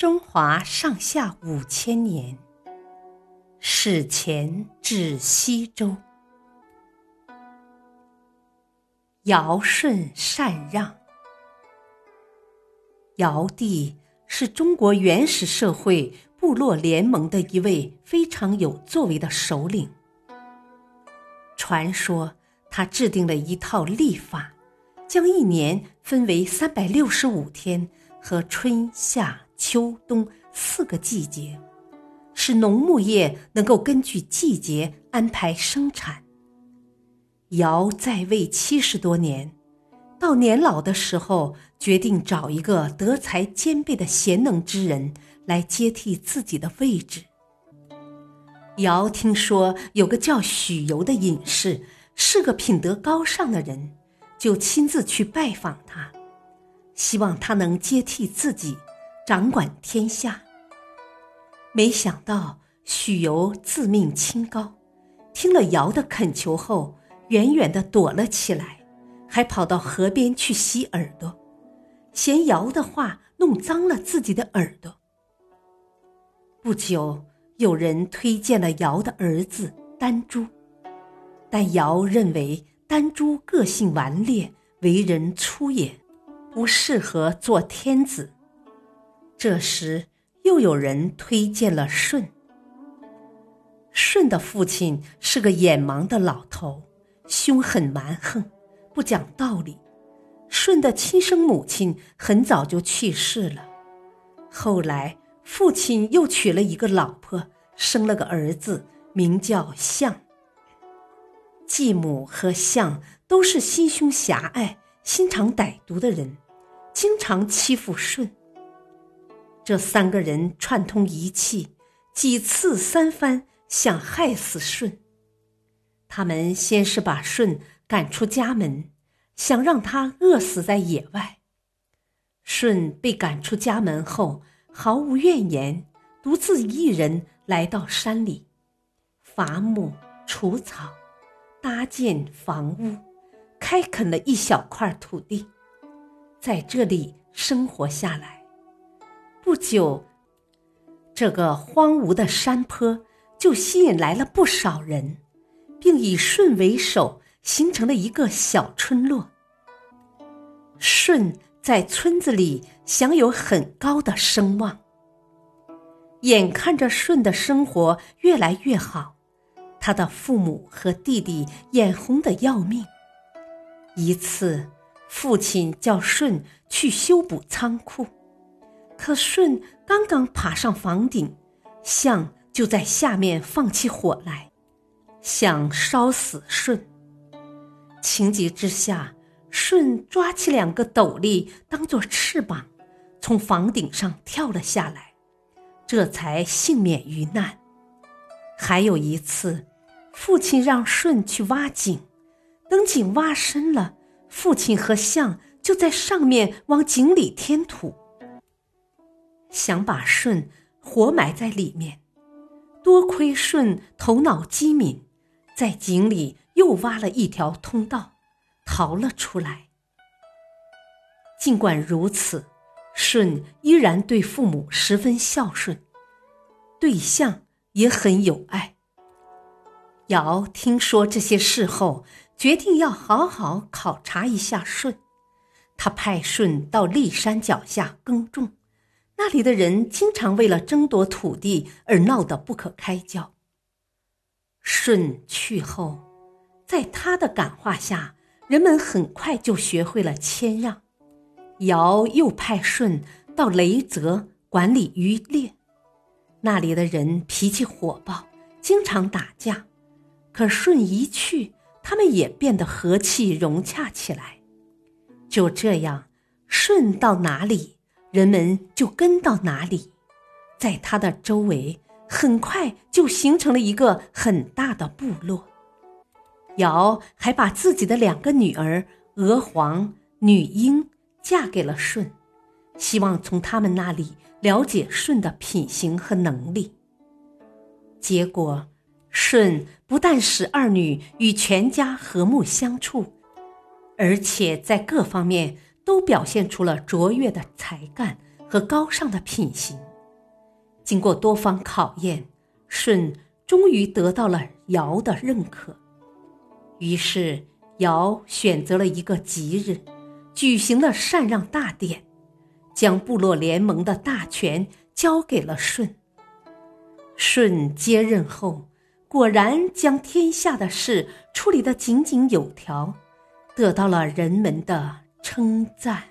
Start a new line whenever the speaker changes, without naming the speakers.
中华上下五千年，史前至西周，尧舜禅让。尧帝是中国原始社会部落联盟的一位非常有作为的首领。传说他制定了一套历法，将一年分为三百六十五天和春夏。秋冬四个季节，使农牧业能够根据季节安排生产。尧在位七十多年，到年老的时候，决定找一个德才兼备的贤能之人来接替自己的位置。尧听说有个叫许由的隐士是个品德高尚的人，就亲自去拜访他，希望他能接替自己。掌管天下。没想到许由自命清高，听了尧的恳求后，远远的躲了起来，还跑到河边去洗耳朵，嫌尧的话弄脏了自己的耳朵。不久，有人推荐了尧的儿子丹朱，但尧认为丹朱个性顽劣，为人粗野，不适合做天子。这时，又有人推荐了舜。舜的父亲是个眼盲的老头，凶狠蛮横，不讲道理。舜的亲生母亲很早就去世了，后来父亲又娶了一个老婆，生了个儿子，名叫象。继母和象都是心胸狭隘、心肠歹毒的人，经常欺负舜。这三个人串通一气，几次三番想害死舜。他们先是把舜赶出家门，想让他饿死在野外。舜被赶出家门后，毫无怨言，独自一人来到山里，伐木除草，搭建房屋，开垦了一小块土地，在这里生活下来。不久，这个荒芜的山坡就吸引来了不少人，并以舜为首，形成了一个小村落。舜在村子里享有很高的声望。眼看着舜的生活越来越好，他的父母和弟弟眼红的要命。一次，父亲叫舜去修补仓库。可舜刚刚爬上房顶，象就在下面放起火来，想烧死舜。情急之下，舜抓起两个斗笠当做翅膀，从房顶上跳了下来，这才幸免于难。还有一次，父亲让舜去挖井，等井挖深了，父亲和象就在上面往井里添土。想把舜活埋在里面，多亏舜头脑机敏，在井里又挖了一条通道，逃了出来。尽管如此，舜依然对父母十分孝顺，对象也很有爱。尧听说这些事后，决定要好好考察一下舜，他派舜到骊山脚下耕种。那里的人经常为了争夺土地而闹得不可开交。舜去后，在他的感化下，人们很快就学会了谦让。尧又派舜到雷泽管理渔猎，那里的人脾气火爆，经常打架。可舜一去，他们也变得和气融洽起来。就这样，舜到哪里？人们就跟到哪里，在他的周围，很快就形成了一个很大的部落。尧还把自己的两个女儿娥皇、女英嫁给了舜，希望从他们那里了解舜的品行和能力。结果，舜不但使二女与全家和睦相处，而且在各方面。都表现出了卓越的才干和高尚的品行。经过多方考验，舜终于得到了尧的认可。于是，尧选择了一个吉日，举行了禅让大典，将部落联盟的大权交给了舜。舜接任后，果然将天下的事处理得井井有条，得到了人们的称赞。